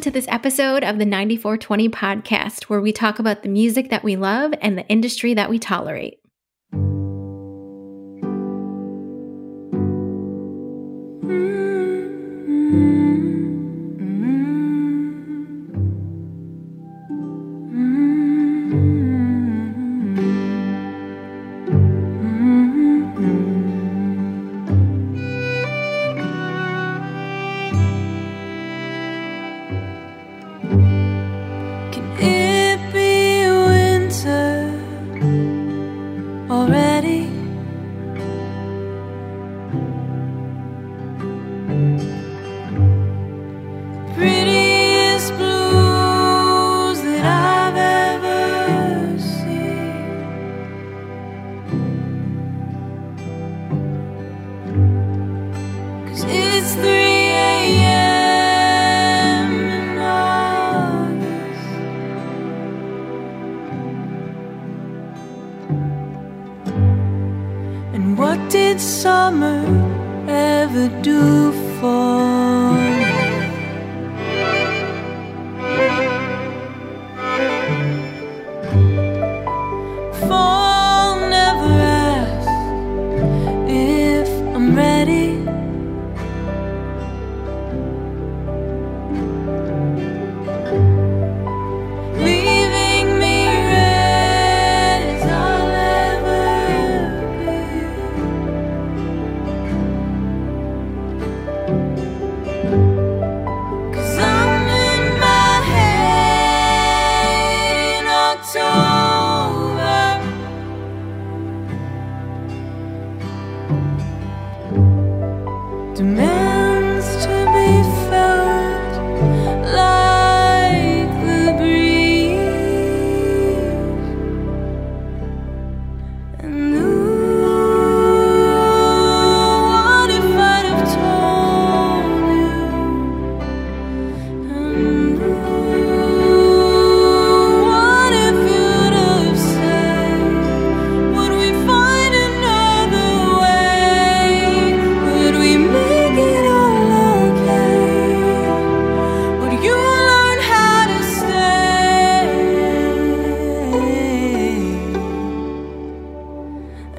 Welcome to this episode of the 9420 podcast, where we talk about the music that we love and the industry that we tolerate.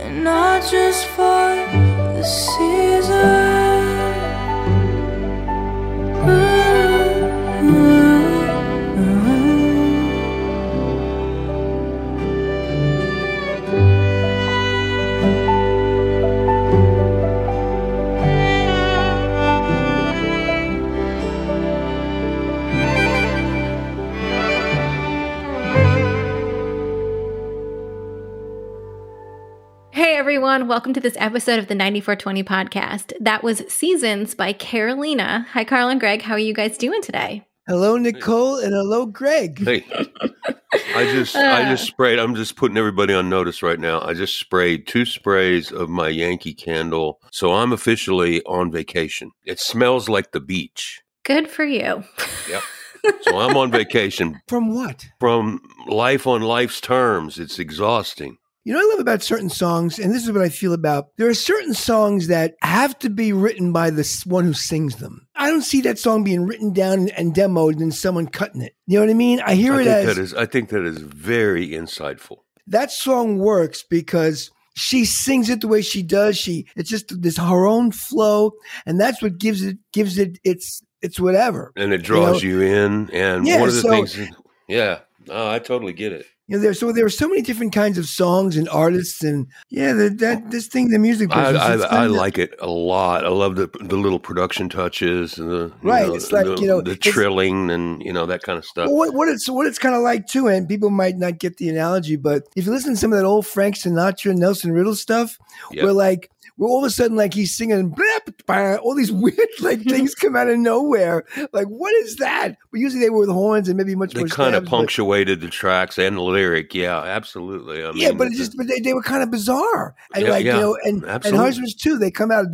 And not just for the season. Everyone, welcome to this episode of the 9420 podcast. That was Seasons by Carolina. Hi, Carl and Greg. How are you guys doing today? Hello, Nicole, and hello, Greg. Hey, I just I uh. just sprayed. I'm just putting everybody on notice right now. I just sprayed two sprays of my Yankee Candle, so I'm officially on vacation. It smells like the beach. Good for you. Yep. So I'm on vacation From what? from life on life's terms. It's exhausting. You know, what I love about certain songs, and this is what I feel about. There are certain songs that have to be written by the one who sings them. I don't see that song being written down and demoed and then someone cutting it. You know what I mean? I hear I it as that is I think that is very insightful. that song works because she sings it the way she does. She it's just this her own flow, and that's what gives it gives it its it's whatever. And it draws know- you, in. And Yeah, one of the so- things Yeah. Oh, I totally get it. You know, there so there are so many different kinds of songs and artists, and yeah, that, that this thing, the music I, business. I, it's I kinda- like it a lot. I love the the little production touches and the Right, know, it's like, the, you know, the trilling and you know that kind of stuff. Well, what, what it's what it's kind of like too, and people might not get the analogy, but if you listen to some of that old Frank Sinatra, Nelson Riddle stuff, Yeah. where like where all of a sudden like he's singing all these weird like things come out of nowhere. Like what is that? But usually they were with horns and maybe much They more. kind of but- punctuated the tracks and the lyric. Yeah, absolutely. I yeah, but it's just but they, they were kind of bizarre and Yeah, like yeah, you know and and absolutely. husbands too. They come out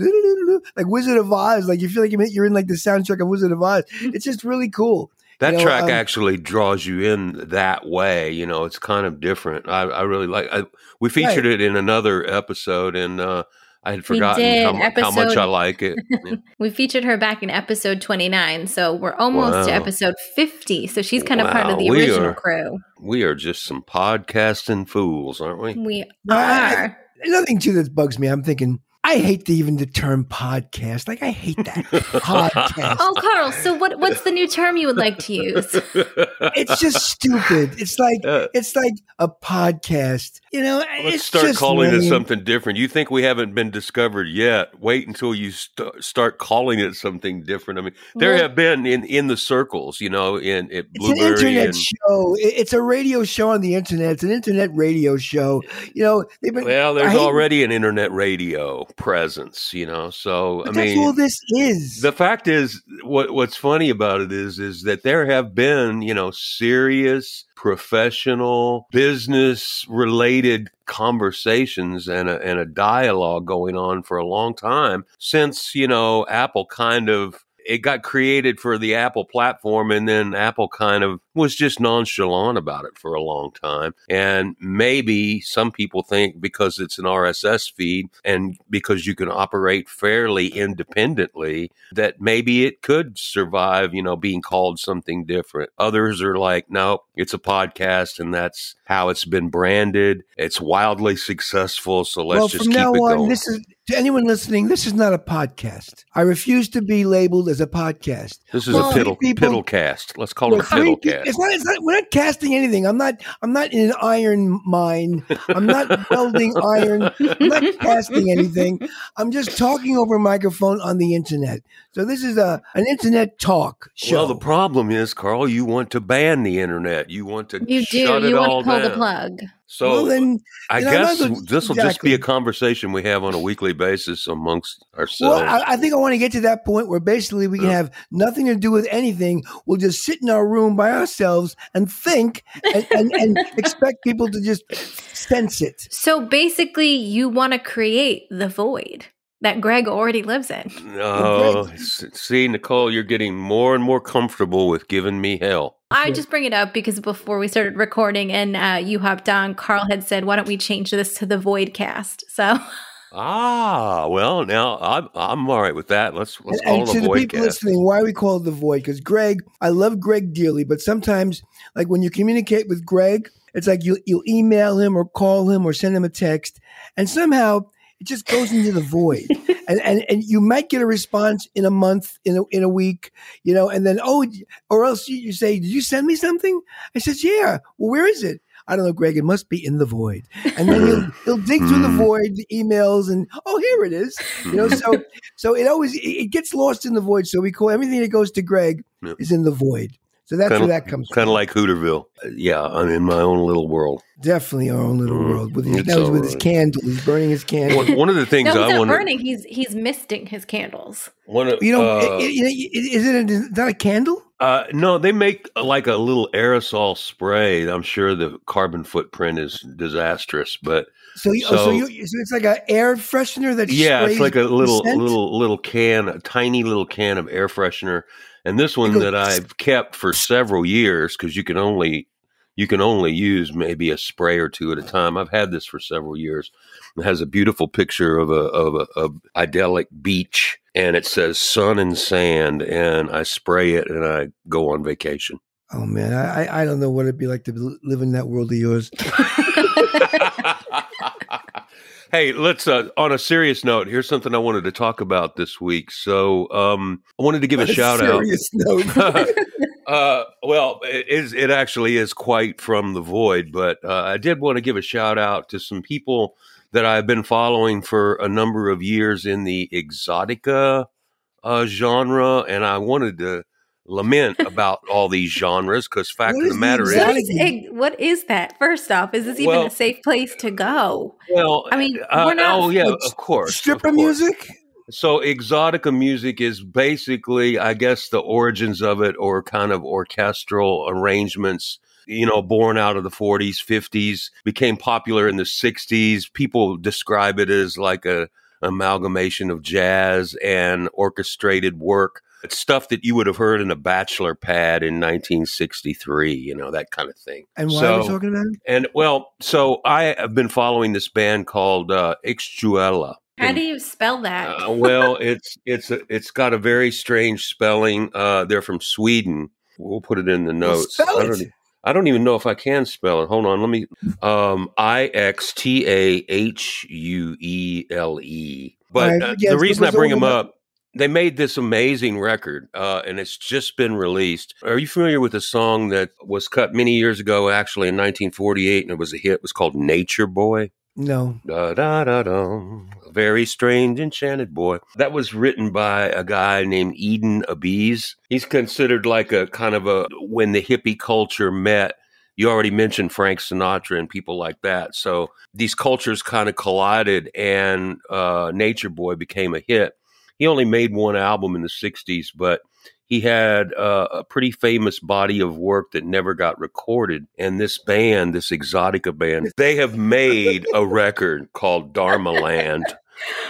like Wizard of Oz. Like you feel like you're in- like the soundtrack of Wizard of Oz. It's just really cool. that you know, track um, actually draws you in that way. You know, it's kind of different. I, I really like. I, we featured it in another episode, and uh, I had forgotten how, mu- how much I like it. Yeah. We featured her back in episode 29, so we're almost to episode 50. So she's kind of part of the we original are- crew. we are just some podcasting fools, aren't we? We I- are. Another thing too that bugs me. I'm thinking. I hate the, even the term podcast. Like I hate that podcast. Oh, Carl. So what? What's the new term you would like to use? It's just stupid. It's like Uh, it's like a podcast. You know, Let's it's start just calling it something different. You think we haven't been discovered yet? Wait until you st- start calling it something different. I mean, there Well- have been in in the circles, you know, in at It's an internet and show. It's a radio show on the internet. It's an internet radio show. You know, they've been. well, I there's hate- already an internet radio presence, you know. So But I that's mean, all this is. the fact is, what what's funny about it is, is that there have been, you know, serious, professional, business related conversations and a, and a dialogue going on for a long time since, you know, Apple kind of it got created for the Apple platform and then Apple kind of was just nonchalant about it for a long time. And maybe some people think because it's an RSS feed and because you can operate fairly independently that maybe it could survive, you know, being called something different. Others are like, no, it's a podcast and that's how it's been branded. It's wildly successful. So let's well, just from keep now it on, going. this is to anyone listening. This is not a podcast. I refuse to be labeled as a podcast. This is Well, a piddle, people- piddle cast. Let's call it a piddle cast. It's not, it's not. We're not casting anything. I'm not. I'm not in an iron mine. I'm not welding iron. I'm not casting anything. I'm just talking over a microphone on the internet. So this is a an internet talk show. Well, the problem is, Carl, you want to ban the internet. You want to You do. shut You all want to pull the plug. So well, then, I then guess this will just be a conversation we have on a weekly basis amongst well, ourselves. I, I think I want to get to that point where basically we can Yeah. have nothing to do with anything. We'll just sit in our room by ourselves and think, and, and, and expect people to just sense it. So basically, you want to create the void that Greg already lives in. no, s- see, Nicole, you're getting more and more comfortable with giving me hell. I just bring it up because before we started recording and uh, you hopped on, Carl had said, "Why don't we change this to the Void Cast?" So Ah, well, now I'm I'm all right with that. Let's let's And, and call to it a the people cast. listening, why we call it the void? Because Greg, I love Greg dearly, but sometimes, like when you communicate with Greg, it's like you you'll email him or call him or send him a text, and somehow it just goes into the void. and, and and you might get a response in a month, in a, in a week, you know, and then oh, or else you, you say, "Did you send me something?" I says, "Yeah." Well, where is it? I don't know, Greg. It must be in the void. And then he'll he'll dig through the Hmm. void, the emails, and oh, here it is. You know, so so it always it- it gets lost in the void. So we call everything that goes to Greg Yep. is in the void. So that's Kinda- where that comes from. Kind of like Hooterville. Uh, Yeah, I'm in my own little world. Definitely our own little Mm, world. With his, it's that was with his candle. He's burning his candle. One, one of the things no, he's I not want burning. He's he's misting his candles. one of You know, uh, i- i- i- is it a, is that a candle? Uh, no, they make uh, like a little aerosol spray. I'm sure the carbon footprint is disastrous, but So, you, oh, so, So- you, so it's like an air freshener that yeah, it's like a little scent? little little can, a tiny little can of air freshener. And this one goes- that I've kept for several years because you can only you can only use maybe a spray or two at a time. I've had this for several years. It has a beautiful picture of a of a, a idyllic beach, and it says sun and sand. And I spray it, and I go on vacation. Oh man, I I- I don't know what it'd be like to live in that world of yours. hey, let's uh, on a serious note. Here's something I wanted to talk about this week. So, um, I wanted to give a On shout out. serious note. uh, well, it is it actually is quite from the void, but uh, I did want to give a shout out to some people that I've been following for a number of years in the exotica uh, genre, and I wanted to lament about all these genres because fact of the the matter exotic- What is, is, ig- what is that? First off, is this even Well- a safe place to go? well, I mean, uh, we're not- oh yeah, Like of course, of Stripper course. music? So exotica music is basically, I guess, the origins of it, or kind of orchestral arrangements. You know, born out of the 40s, 50s, became popular in the 60s. People describe it as like a amalgamation of jazz and orchestrated work. It's stuff that you would have heard in a bachelor pad in 1963. You know that kind of thing. And why so, are we talking about it? and well, so I have been following this band called uh, Ixtahuele. How do you spell that? Uh, well, it's it's a, it's got a very strange spelling. Uh, they're from Sweden. We'll put it in the Well, notes. spell I don't, I don't even know if I can spell it. Hold on, let me. Um, I X T A H U E L E. But All right, uh, yes, the reason I bring them up, they made this amazing record, uh, and it's just been released. Are you familiar with a song that was cut many years ago, actually in 1948, and it was a hit? It was called "Nature Boy." No. Da da da da. A very strange, enchanted boy. That was written by a guy named Eden Ahbez. He's considered like a kind of a when the hippie culture met. You already mentioned Frank Sinatra and people like that. So these cultures kind of collided, and uh, Nature Boy became a hit. He only made one album in the '60s, but he had uh, a pretty famous body of work that never got recorded. And this band, this Exotica band, they have made a record called Dharma Land,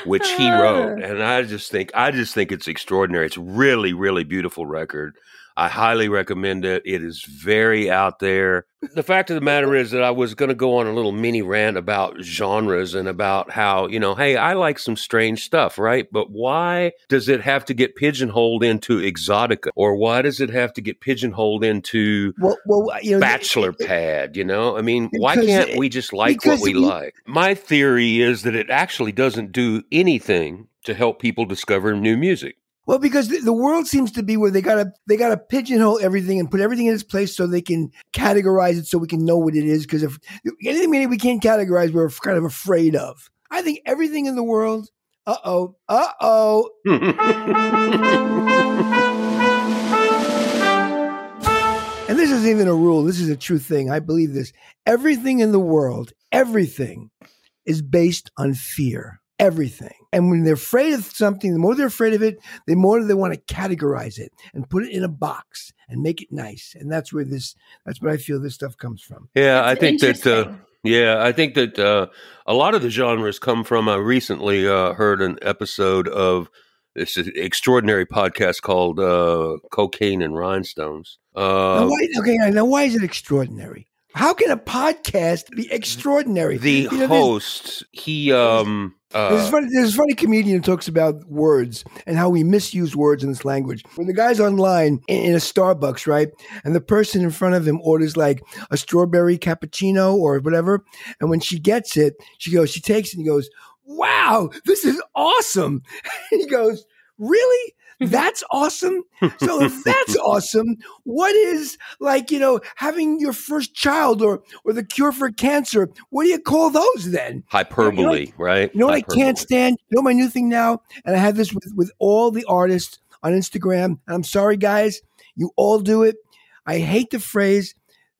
which he wrote. And I just think, I just think it's extraordinary. It's really, really beautiful record. I highly recommend it. It is very out there. The fact of the matter is that I was going to go on a little mini rant about genres and about how, you know, hey, I like some strange stuff, right? But why does it have to get pigeonholed into exotica? Or why does it have to get pigeonholed into Well, well, you know, bachelor pad, you know? I mean, why can't it- we just like what we you- like? My theory is that it actually doesn't do anything to help people discover new music. Well, because the, the world seems to be where they gotta they gotta pigeonhole everything and put everything in its place so they can categorize it so we can know what it is. Because if anything we can't categorize, we're kind of afraid of. I think everything in the world. Uh oh. Uh oh. And this isn't even a rule. This is a true thing. I believe this. Everything in the world, everything is based on fear. Everything. And when they're afraid of something, the more they're afraid of it, the more they want to categorize it and put it in a box and make it nice. And that's where this, that's where I feel this stuff comes from. yeah, I think that. Uh, yeah, I think that uh, a lot of the genres come from. I recently uh, heard an episode of this extraordinary podcast called uh, "Cocaine and Rhinestones." now Uh, why, okay, now why is it extraordinary? How can a podcast be extraordinary? the You know, host, he um, There's uh, a funny, there's a funny comedian who talks about words and how we misuse words in this language. When the guy's online in, in a Starbucks, right, and the person in front of him orders like a strawberry cappuccino or whatever, and when she gets it, she goes, she takes it and he goes, "Wow, this is awesome!" And he goes, "Really?" That's awesome. So if that's awesome, what is like, you know, having your first child or or the cure for cancer? What do you call those then? hyperbole, right? You know what I can't stand? You know my new thing now? And I have this with, with all the artists on Instagram. And I'm sorry, guys, you all do it. I hate the phrase.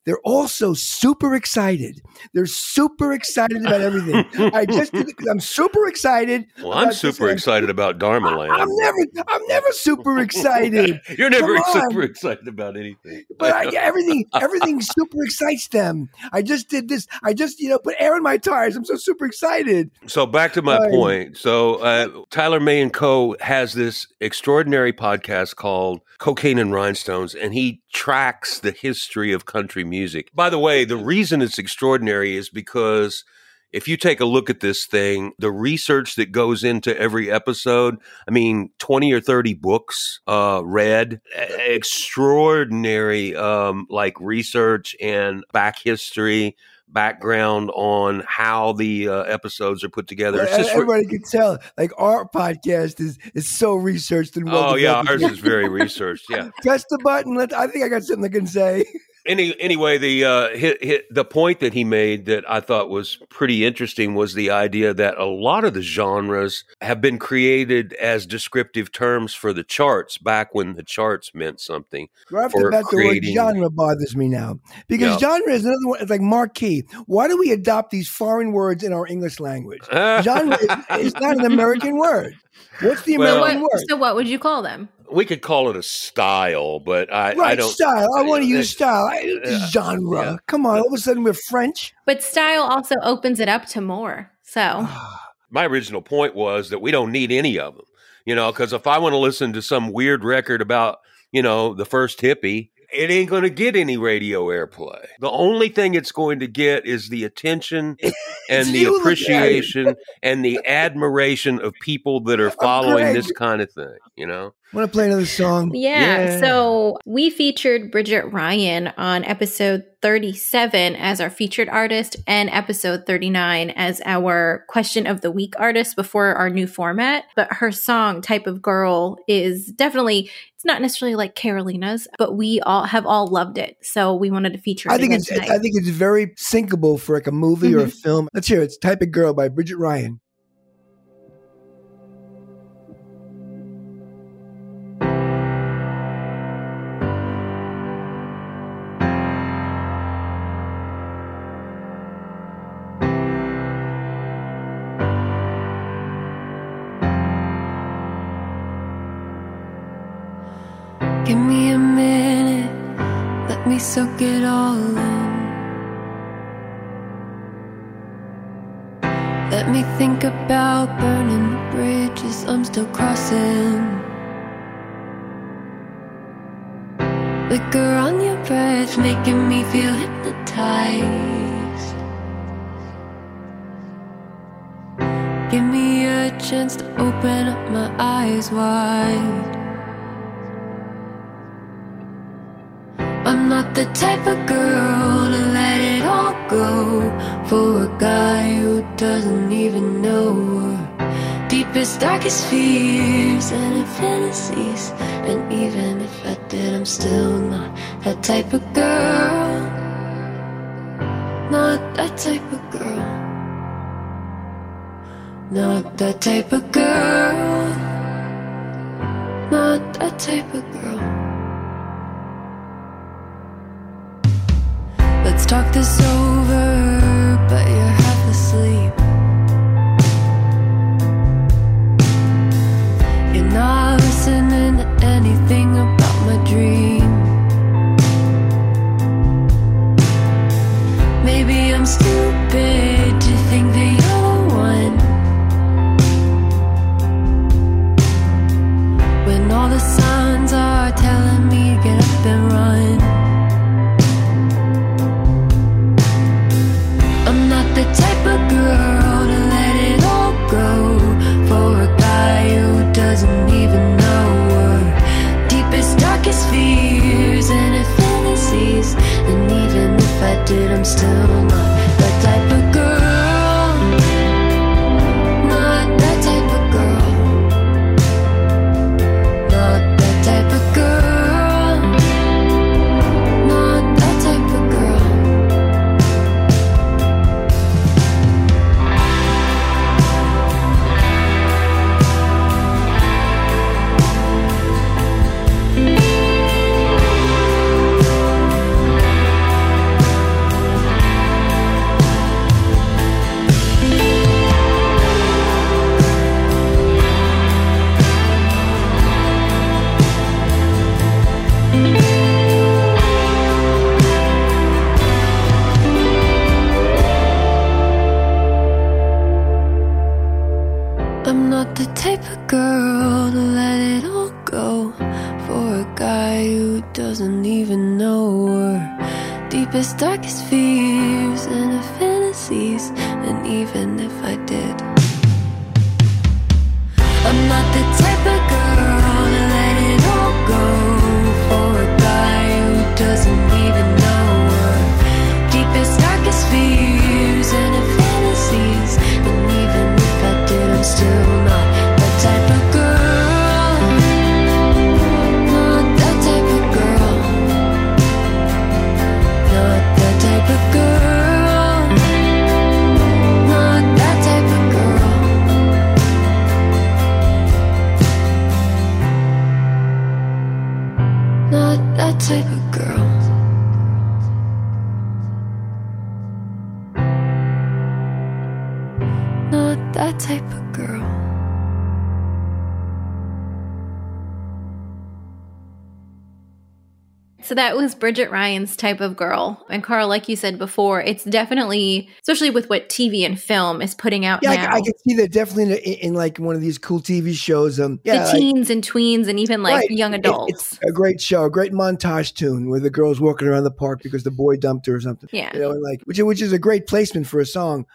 They're also super excited. They're super excited about everything. I just did it because I'm super excited. Well, I'm super excited about Dharma Land. I'm never, I'm never super excited. You're never super excited about anything. But I, everything, everything super excites them. I just did this. I just, you know, put air in my tires. I'm so super excited. So back to my point. So uh, Tyler Mahan Coe has this extraordinary podcast called Cocaine and Rhinestones, and he tracks the history of country music. By the way, the reason it's extraordinary is because if you take a look at this thing, the research that goes into every episode, I mean, 20 or 30 books uh, read, extraordinary um, like research and back history, background on how the uh, episodes are put together. It's just Everybody can tell. Like our podcast is is so researched and well oh yeah, ours is very researched. Yeah. Press the button. Let I think I got something I can say. Any anyway, the uh, hit, hit, the point that he made that I thought was pretty interesting was the idea that a lot of the genres have been created as descriptive terms for the charts back when the charts meant something. Right off For the bat, the word genre bothers me now because Yeah. genre is another one. It's like marquee. Why do we adopt these foreign words in our English language? Genre is, is not an American word. What's the Well- American What, word? so what would you call them? We could call it a style, but I, I Right, don't. style. I want to use style. I, yeah, genre. yeah. Come on. All of a sudden, we're French. But style also opens it up to more. So ah. my original point was that we don't need any of them, you know, because if I want to listen to some weird record about, you know, the first hippie, it ain't going to get any radio airplay. The only thing it's going to get is the attention and the you look at it. appreciation and the admiration of people that are oh, following this kind of thing, you know? Want to play another song? Yeah, Yeah. So we featured Bridget Ryan on episode 37 as our featured artist and episode 39 as our question of the week artist before our new format. But her song, Type of Girl, is definitely, it's not necessarily like Carolina's, but we all have all loved it. So we wanted to feature it I think it's tonight. I think it's very syncable for like a movie or a Mhm. film. Let's hear it. It's Type of Girl by Bridget Ryan. Think about burning the bridges I'm still crossing. Liquor on your breath, making me feel hypnotized. Give me a chance to open up my eyes wide. I'm not the type of girl to let it all go for a guy doesn't even know her deepest, darkest fears and fantasies. And even if I did, I'm still not that type of girl. Not that type of girl. Not that type of girl. Not that type of girl. Let's talk this over, that was Bridget Ryan's type of girl. And Carl, like you said before, it's definitely, especially with what TV and film is putting out Yeah, now. I, I can see that definitely in, in like one of these cool TV shows. Um, yeah, the like- teens and tweens and even like Right. young It- adults. it's a great show, a great montage tune where the girl's walking around the park because the boy dumped her or something. yeah. You know, and like which which is a great placement for a song.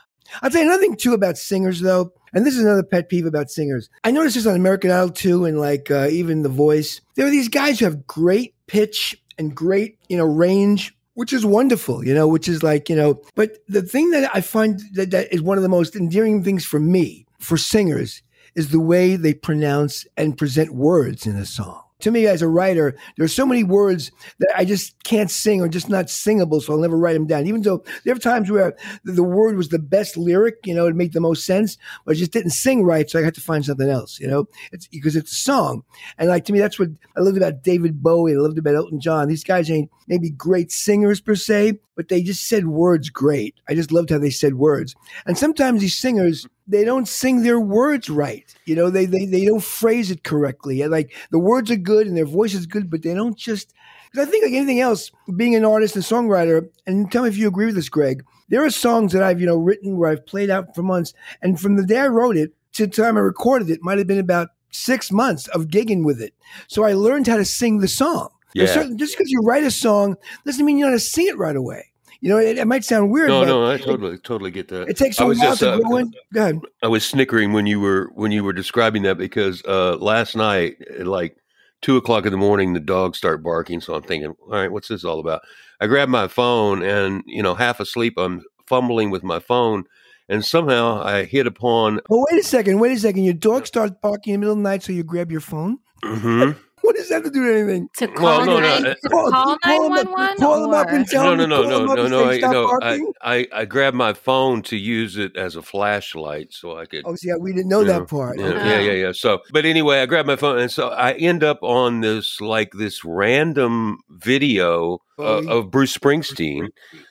I'll tell you another thing too about singers though, and this is another pet peeve about singers. I noticed this on American Idol too, and like uh, even The Voice. There are these guys who have great pitch and great you know range. Which is wonderful, you know, which is like, you know, but the thing that I find that, that is one of the most endearing things for me, for singers, is the way they pronounce and present words in a song. To me, as a writer, there are so many words that I just can't sing or just not singable, so I'll never write them down. Even though there are times where the, the word was the best lyric, you know, it made the most sense, but I just didn't sing right, so I had to find something else, you know, it's because it's a song. And like to me, that's what I loved about David Bowie, I loved about Elton John. These guys ain't maybe great singers per se, but they just said words great. I just loved how they said words. And sometimes these singers, they don't sing their words right. You know, they they, they don't phrase it correctly. And, Like the words are good and their voice is good, but they don't just. Because I think like anything else, being an artist and songwriter, and tell me if you agree with this, Greg. There are songs that I've you know written where I've played out for months, and from the day I wrote it to the time I recorded it, might have been about six months of gigging with it. So I learned how to sing the song. Yeah. certain- just because you write a song doesn't mean you know how to sing it right away. You know, it, it might sound weird. No, but no, I totally, totally get that. It takes I a was while just, to uh, go in. Go ahead. I was snickering when you were when you were describing that because uh, last night at like two o'clock in the morning the dogs start barking. So I'm thinking, all right, what's this all about? I grab my phone and you know half asleep I'm fumbling with my phone and somehow I hit upon. Well, wait a second. Wait a second. Your dog starts barking in the middle of the night, so you grab your phone. Mhm. What does that have to do with anything? To Well, call, no, no, nine- uh, to Call- call call 'em up- 911 call 'em and tell No, him no, to no, call no, no, no. I, no I. I, I grabbed my phone to use it as a flashlight so I could Oh, yeah, we didn't know Yeah. that part. Yeah, Okay. yeah, yeah, yeah. So, but anyway, I grabbed my phone, and so I end up on this like this random video uh, of Bruce Springsteen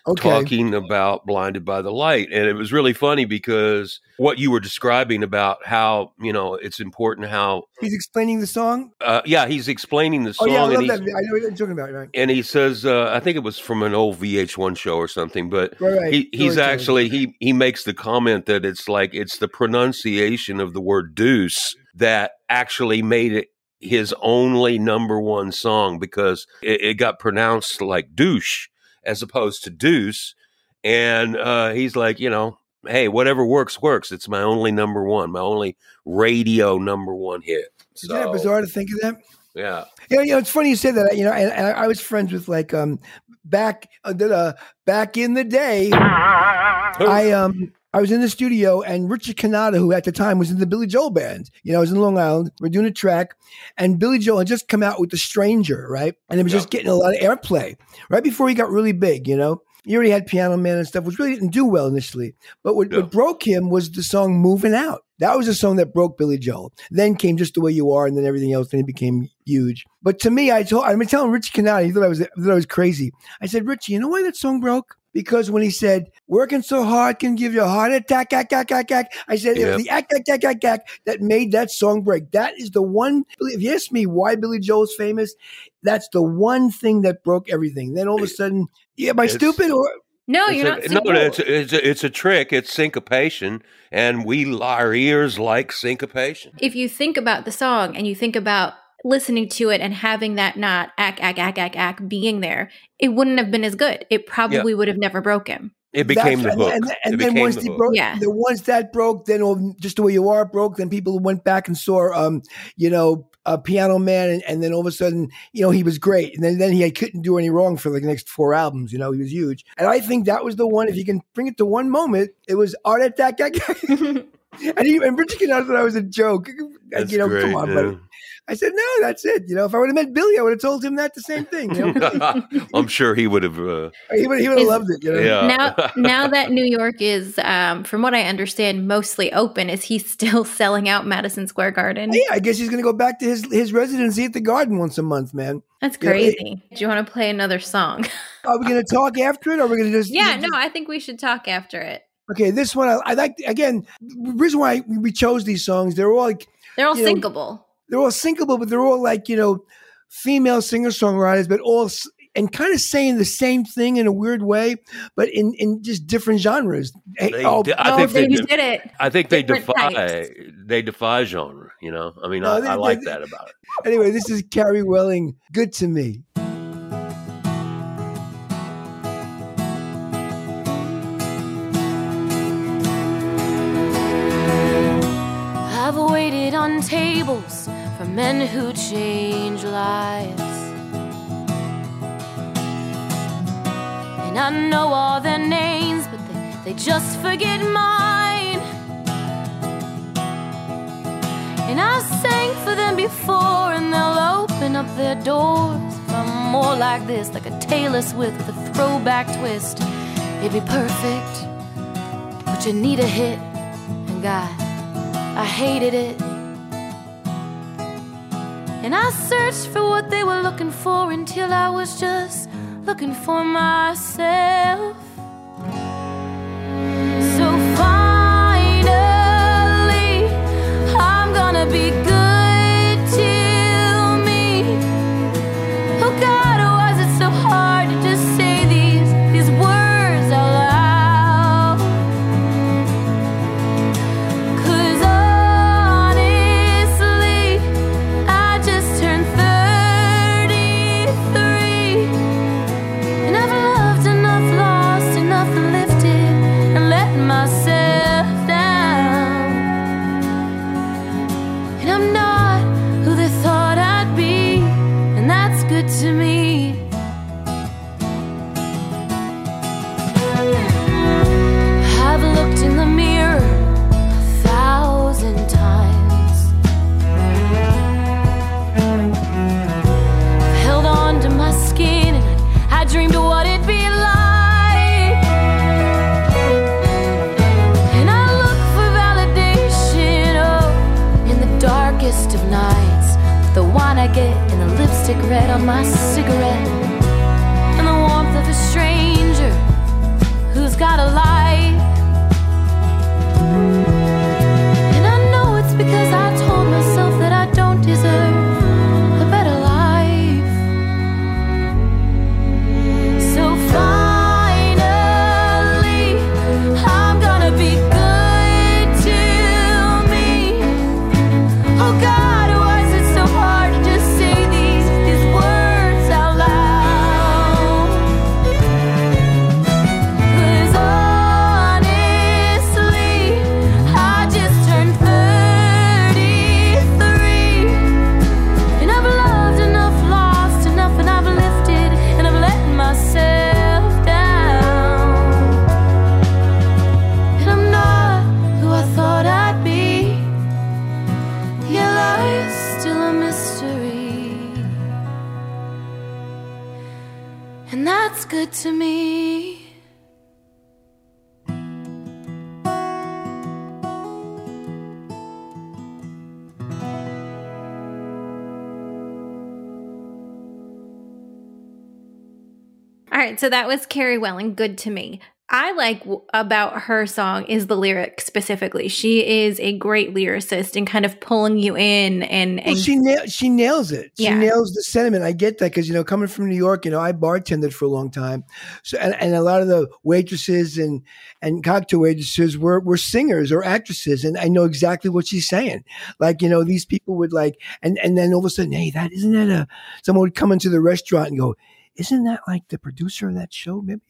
Okay. talking about "Blinded by the Light," and it was really funny because what you were describing about how you know it's important how He's explaining the song. uh, yeah he's explaining the song. Oh yeah, I and love that. I know what you're talking about. Right. and he says uh, I think it was from an old VH1 show or something, but Right. right. he, he's Storytelling. actually he he makes the comment that it's like it's the pronunciation of the word deuce that actually made it his only number one song because it, it got pronounced like douche as opposed to deuce and uh, he's like you know hey whatever works works it's my only number one my only radio number one hit Isn't that bizarre to think of that? yeah Yeah, you know, it's funny you say that. You know, and, and I was friends with like um back uh, back in the day. I um I was in the studio and Richard Cannata, who at the time was in the Billy Joel band, you know, I was in Long Island. We're doing a track, and Billy Joel had just come out with The Stranger, right? And it was just getting a lot of airplay right before he got really big, you know. He already had Piano Man and stuff, which really didn't do well initially. But what, Yeah. what broke him was the song Moving Out. That was a song that broke Billy Joel. Then came Just the Way You Are, and then everything else. Then he became huge. But to me, I told, I've been telling Richie Cannata, he thought I was, thought I was crazy. I said, Richie, you know why that song broke? Because when he said, working so hard can give you a heart attack, ack, ack, ack, ack, I said, it was the ack, ack, ack, ack, ack that made that song break. That is the one, if you ask me why Billy Joel's famous, that's the one thing that broke everything. Then all of a sudden, yeah, am I It's- stupid or No, It's you're a- not. no, no, it's a, it's, a, it's a trick. It's syncopation, and we our ears like syncopation. if you think about the song and you think about listening to it and having that not ack ack ack ack ack being there, it wouldn't have been as good. It probably would have never broken. It became That's- the hook. And, and, and it then once the hook. broke, Yeah. the once that broke, then just the way you are broke. Then people went back and saw, um, you know, a Piano Man, and, and then all of a sudden, you know, he was great. And then then he couldn't do any wrong for like the next four albums. You know, he was huge. And I think that was the one. If you can bring it to one moment, it was Art Attack. and he, and Richard Cannata thought I was a joke. That's you know, great. come on, buddy. I said, no, that's it. You know, if I would have met Billy, I would have told him that the same thing. You know? I'm sure he would have. Uh, he would he would have loved it. You know? yeah. now, now that New York is, um, from what I understand, mostly open, is he still selling out Madison Square Garden? Yeah, I guess he's going to go back to his his residency at the Garden once a month, man. That's Yeah, it- crazy. Do you want to play another song? Are we going to talk after it, or are we going to just? yeah, just- no, I think we should talk after it. Okay, this one I, I like. Again, the reason why we chose these songs, they're all like They're all You know, they're all syncable, but they're all like you know, female singer songwriters, but all and kind of saying the same thing in a weird way, but in in just different genres. They- oh, I oh, think they you do. did it. I think they Different defy types. they defy genre. You know, I mean, No, I, they- I like they- that about it. anyway, this is Carrie Welling. Good to me. Tables for men who change lives. And I know all their names, but they, they just forget mine. And I sang for them before, and they'll open up their doors. If I'm more like this, like a Swift with a throwback twist, it'd be perfect. But you need a hit, and God. I hated it. And I searched for what they were looking for until I was just looking for myself. So finally, I'm gonna be lipstick red on my cigarette. And the warmth of a stranger who's got a light. Good to me All right, so that was Carrie Welling, good to me. I like about her song is the lyric specifically. She is a great lyricist and kind of pulling you in and Well, she nail, she nails it. She Yeah. nails the sentiment. I get that because you know, coming from New York, you know, I bartended for a long time, so and, and a lot of the waitresses and and cocktail waitresses were were singers or actresses, and I know exactly what she's saying. Like you know, these people would like, and and then all of a sudden, hey, that isn't that a someone would come into the restaurant and go. Isn't that like the producer of that show? Maybe,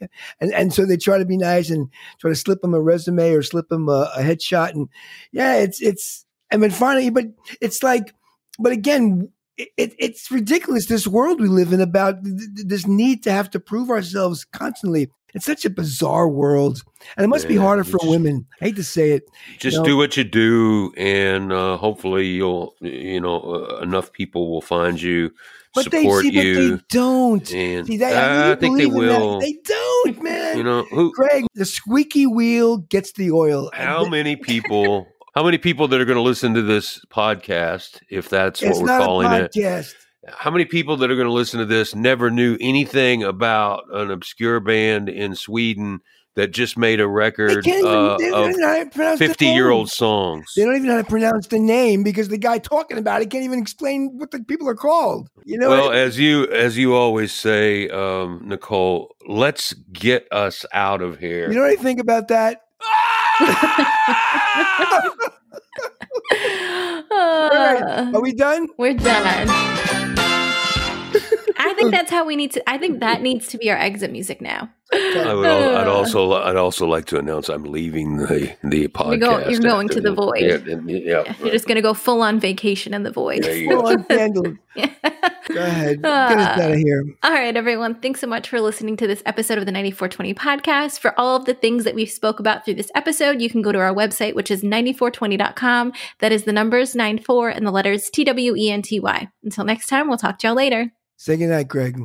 and and so they try to be nice and try to slip them a resume or slip them a, a headshot, and yeah, it's it's. I mean, finally, but it's like but again, it, it, it's ridiculous this world we live in about th- th- this need to have to prove ourselves constantly. It's such a bizarre world, and it must be harder for women. I hate to say it. Just No. do what you do, and uh, hopefully you'll, you know, uh, enough people will find you, But they support see, but you, they don't. and See, they, uh, you I think they believe in that. They don't, man. you know, who? Greg, the squeaky wheel gets the oil. How many people? How many people that are going to listen to this podcast, if that's what we're calling it? How many people that are going to listen to this never knew anything about an obscure band in Sweden that just made a They record can't even, uh, of don't know how to pronounce the 50 year old songs. They don't even know how to pronounce the name because the guy talking about it can't even explain what the people are called. You know, Well, what? as you as you always say, um, Nicole, let's get us out of here. you know what I think about that? All right, are we done? we're done. I think that's how we need to. I think that needs to be our exit music now. I would, al- I'd Uh. also I'd also like to announce I'm leaving the the podcast. go- you're going to the after- void. Yeah, and- yeah, You're just gonna go full on vacation in the void. There Full on candle. Go ahead. Get us Uh, out of here. All right, everyone. Thanks so much for listening to this episode of the 9420 podcast. For all of the things that we spoke about through this episode, you can go to our website, which is 94twenty.com. That is the numbers 94 and the letters T W E N T Y. Until next time, we'll talk to y'all later. Say goodnight, Greg.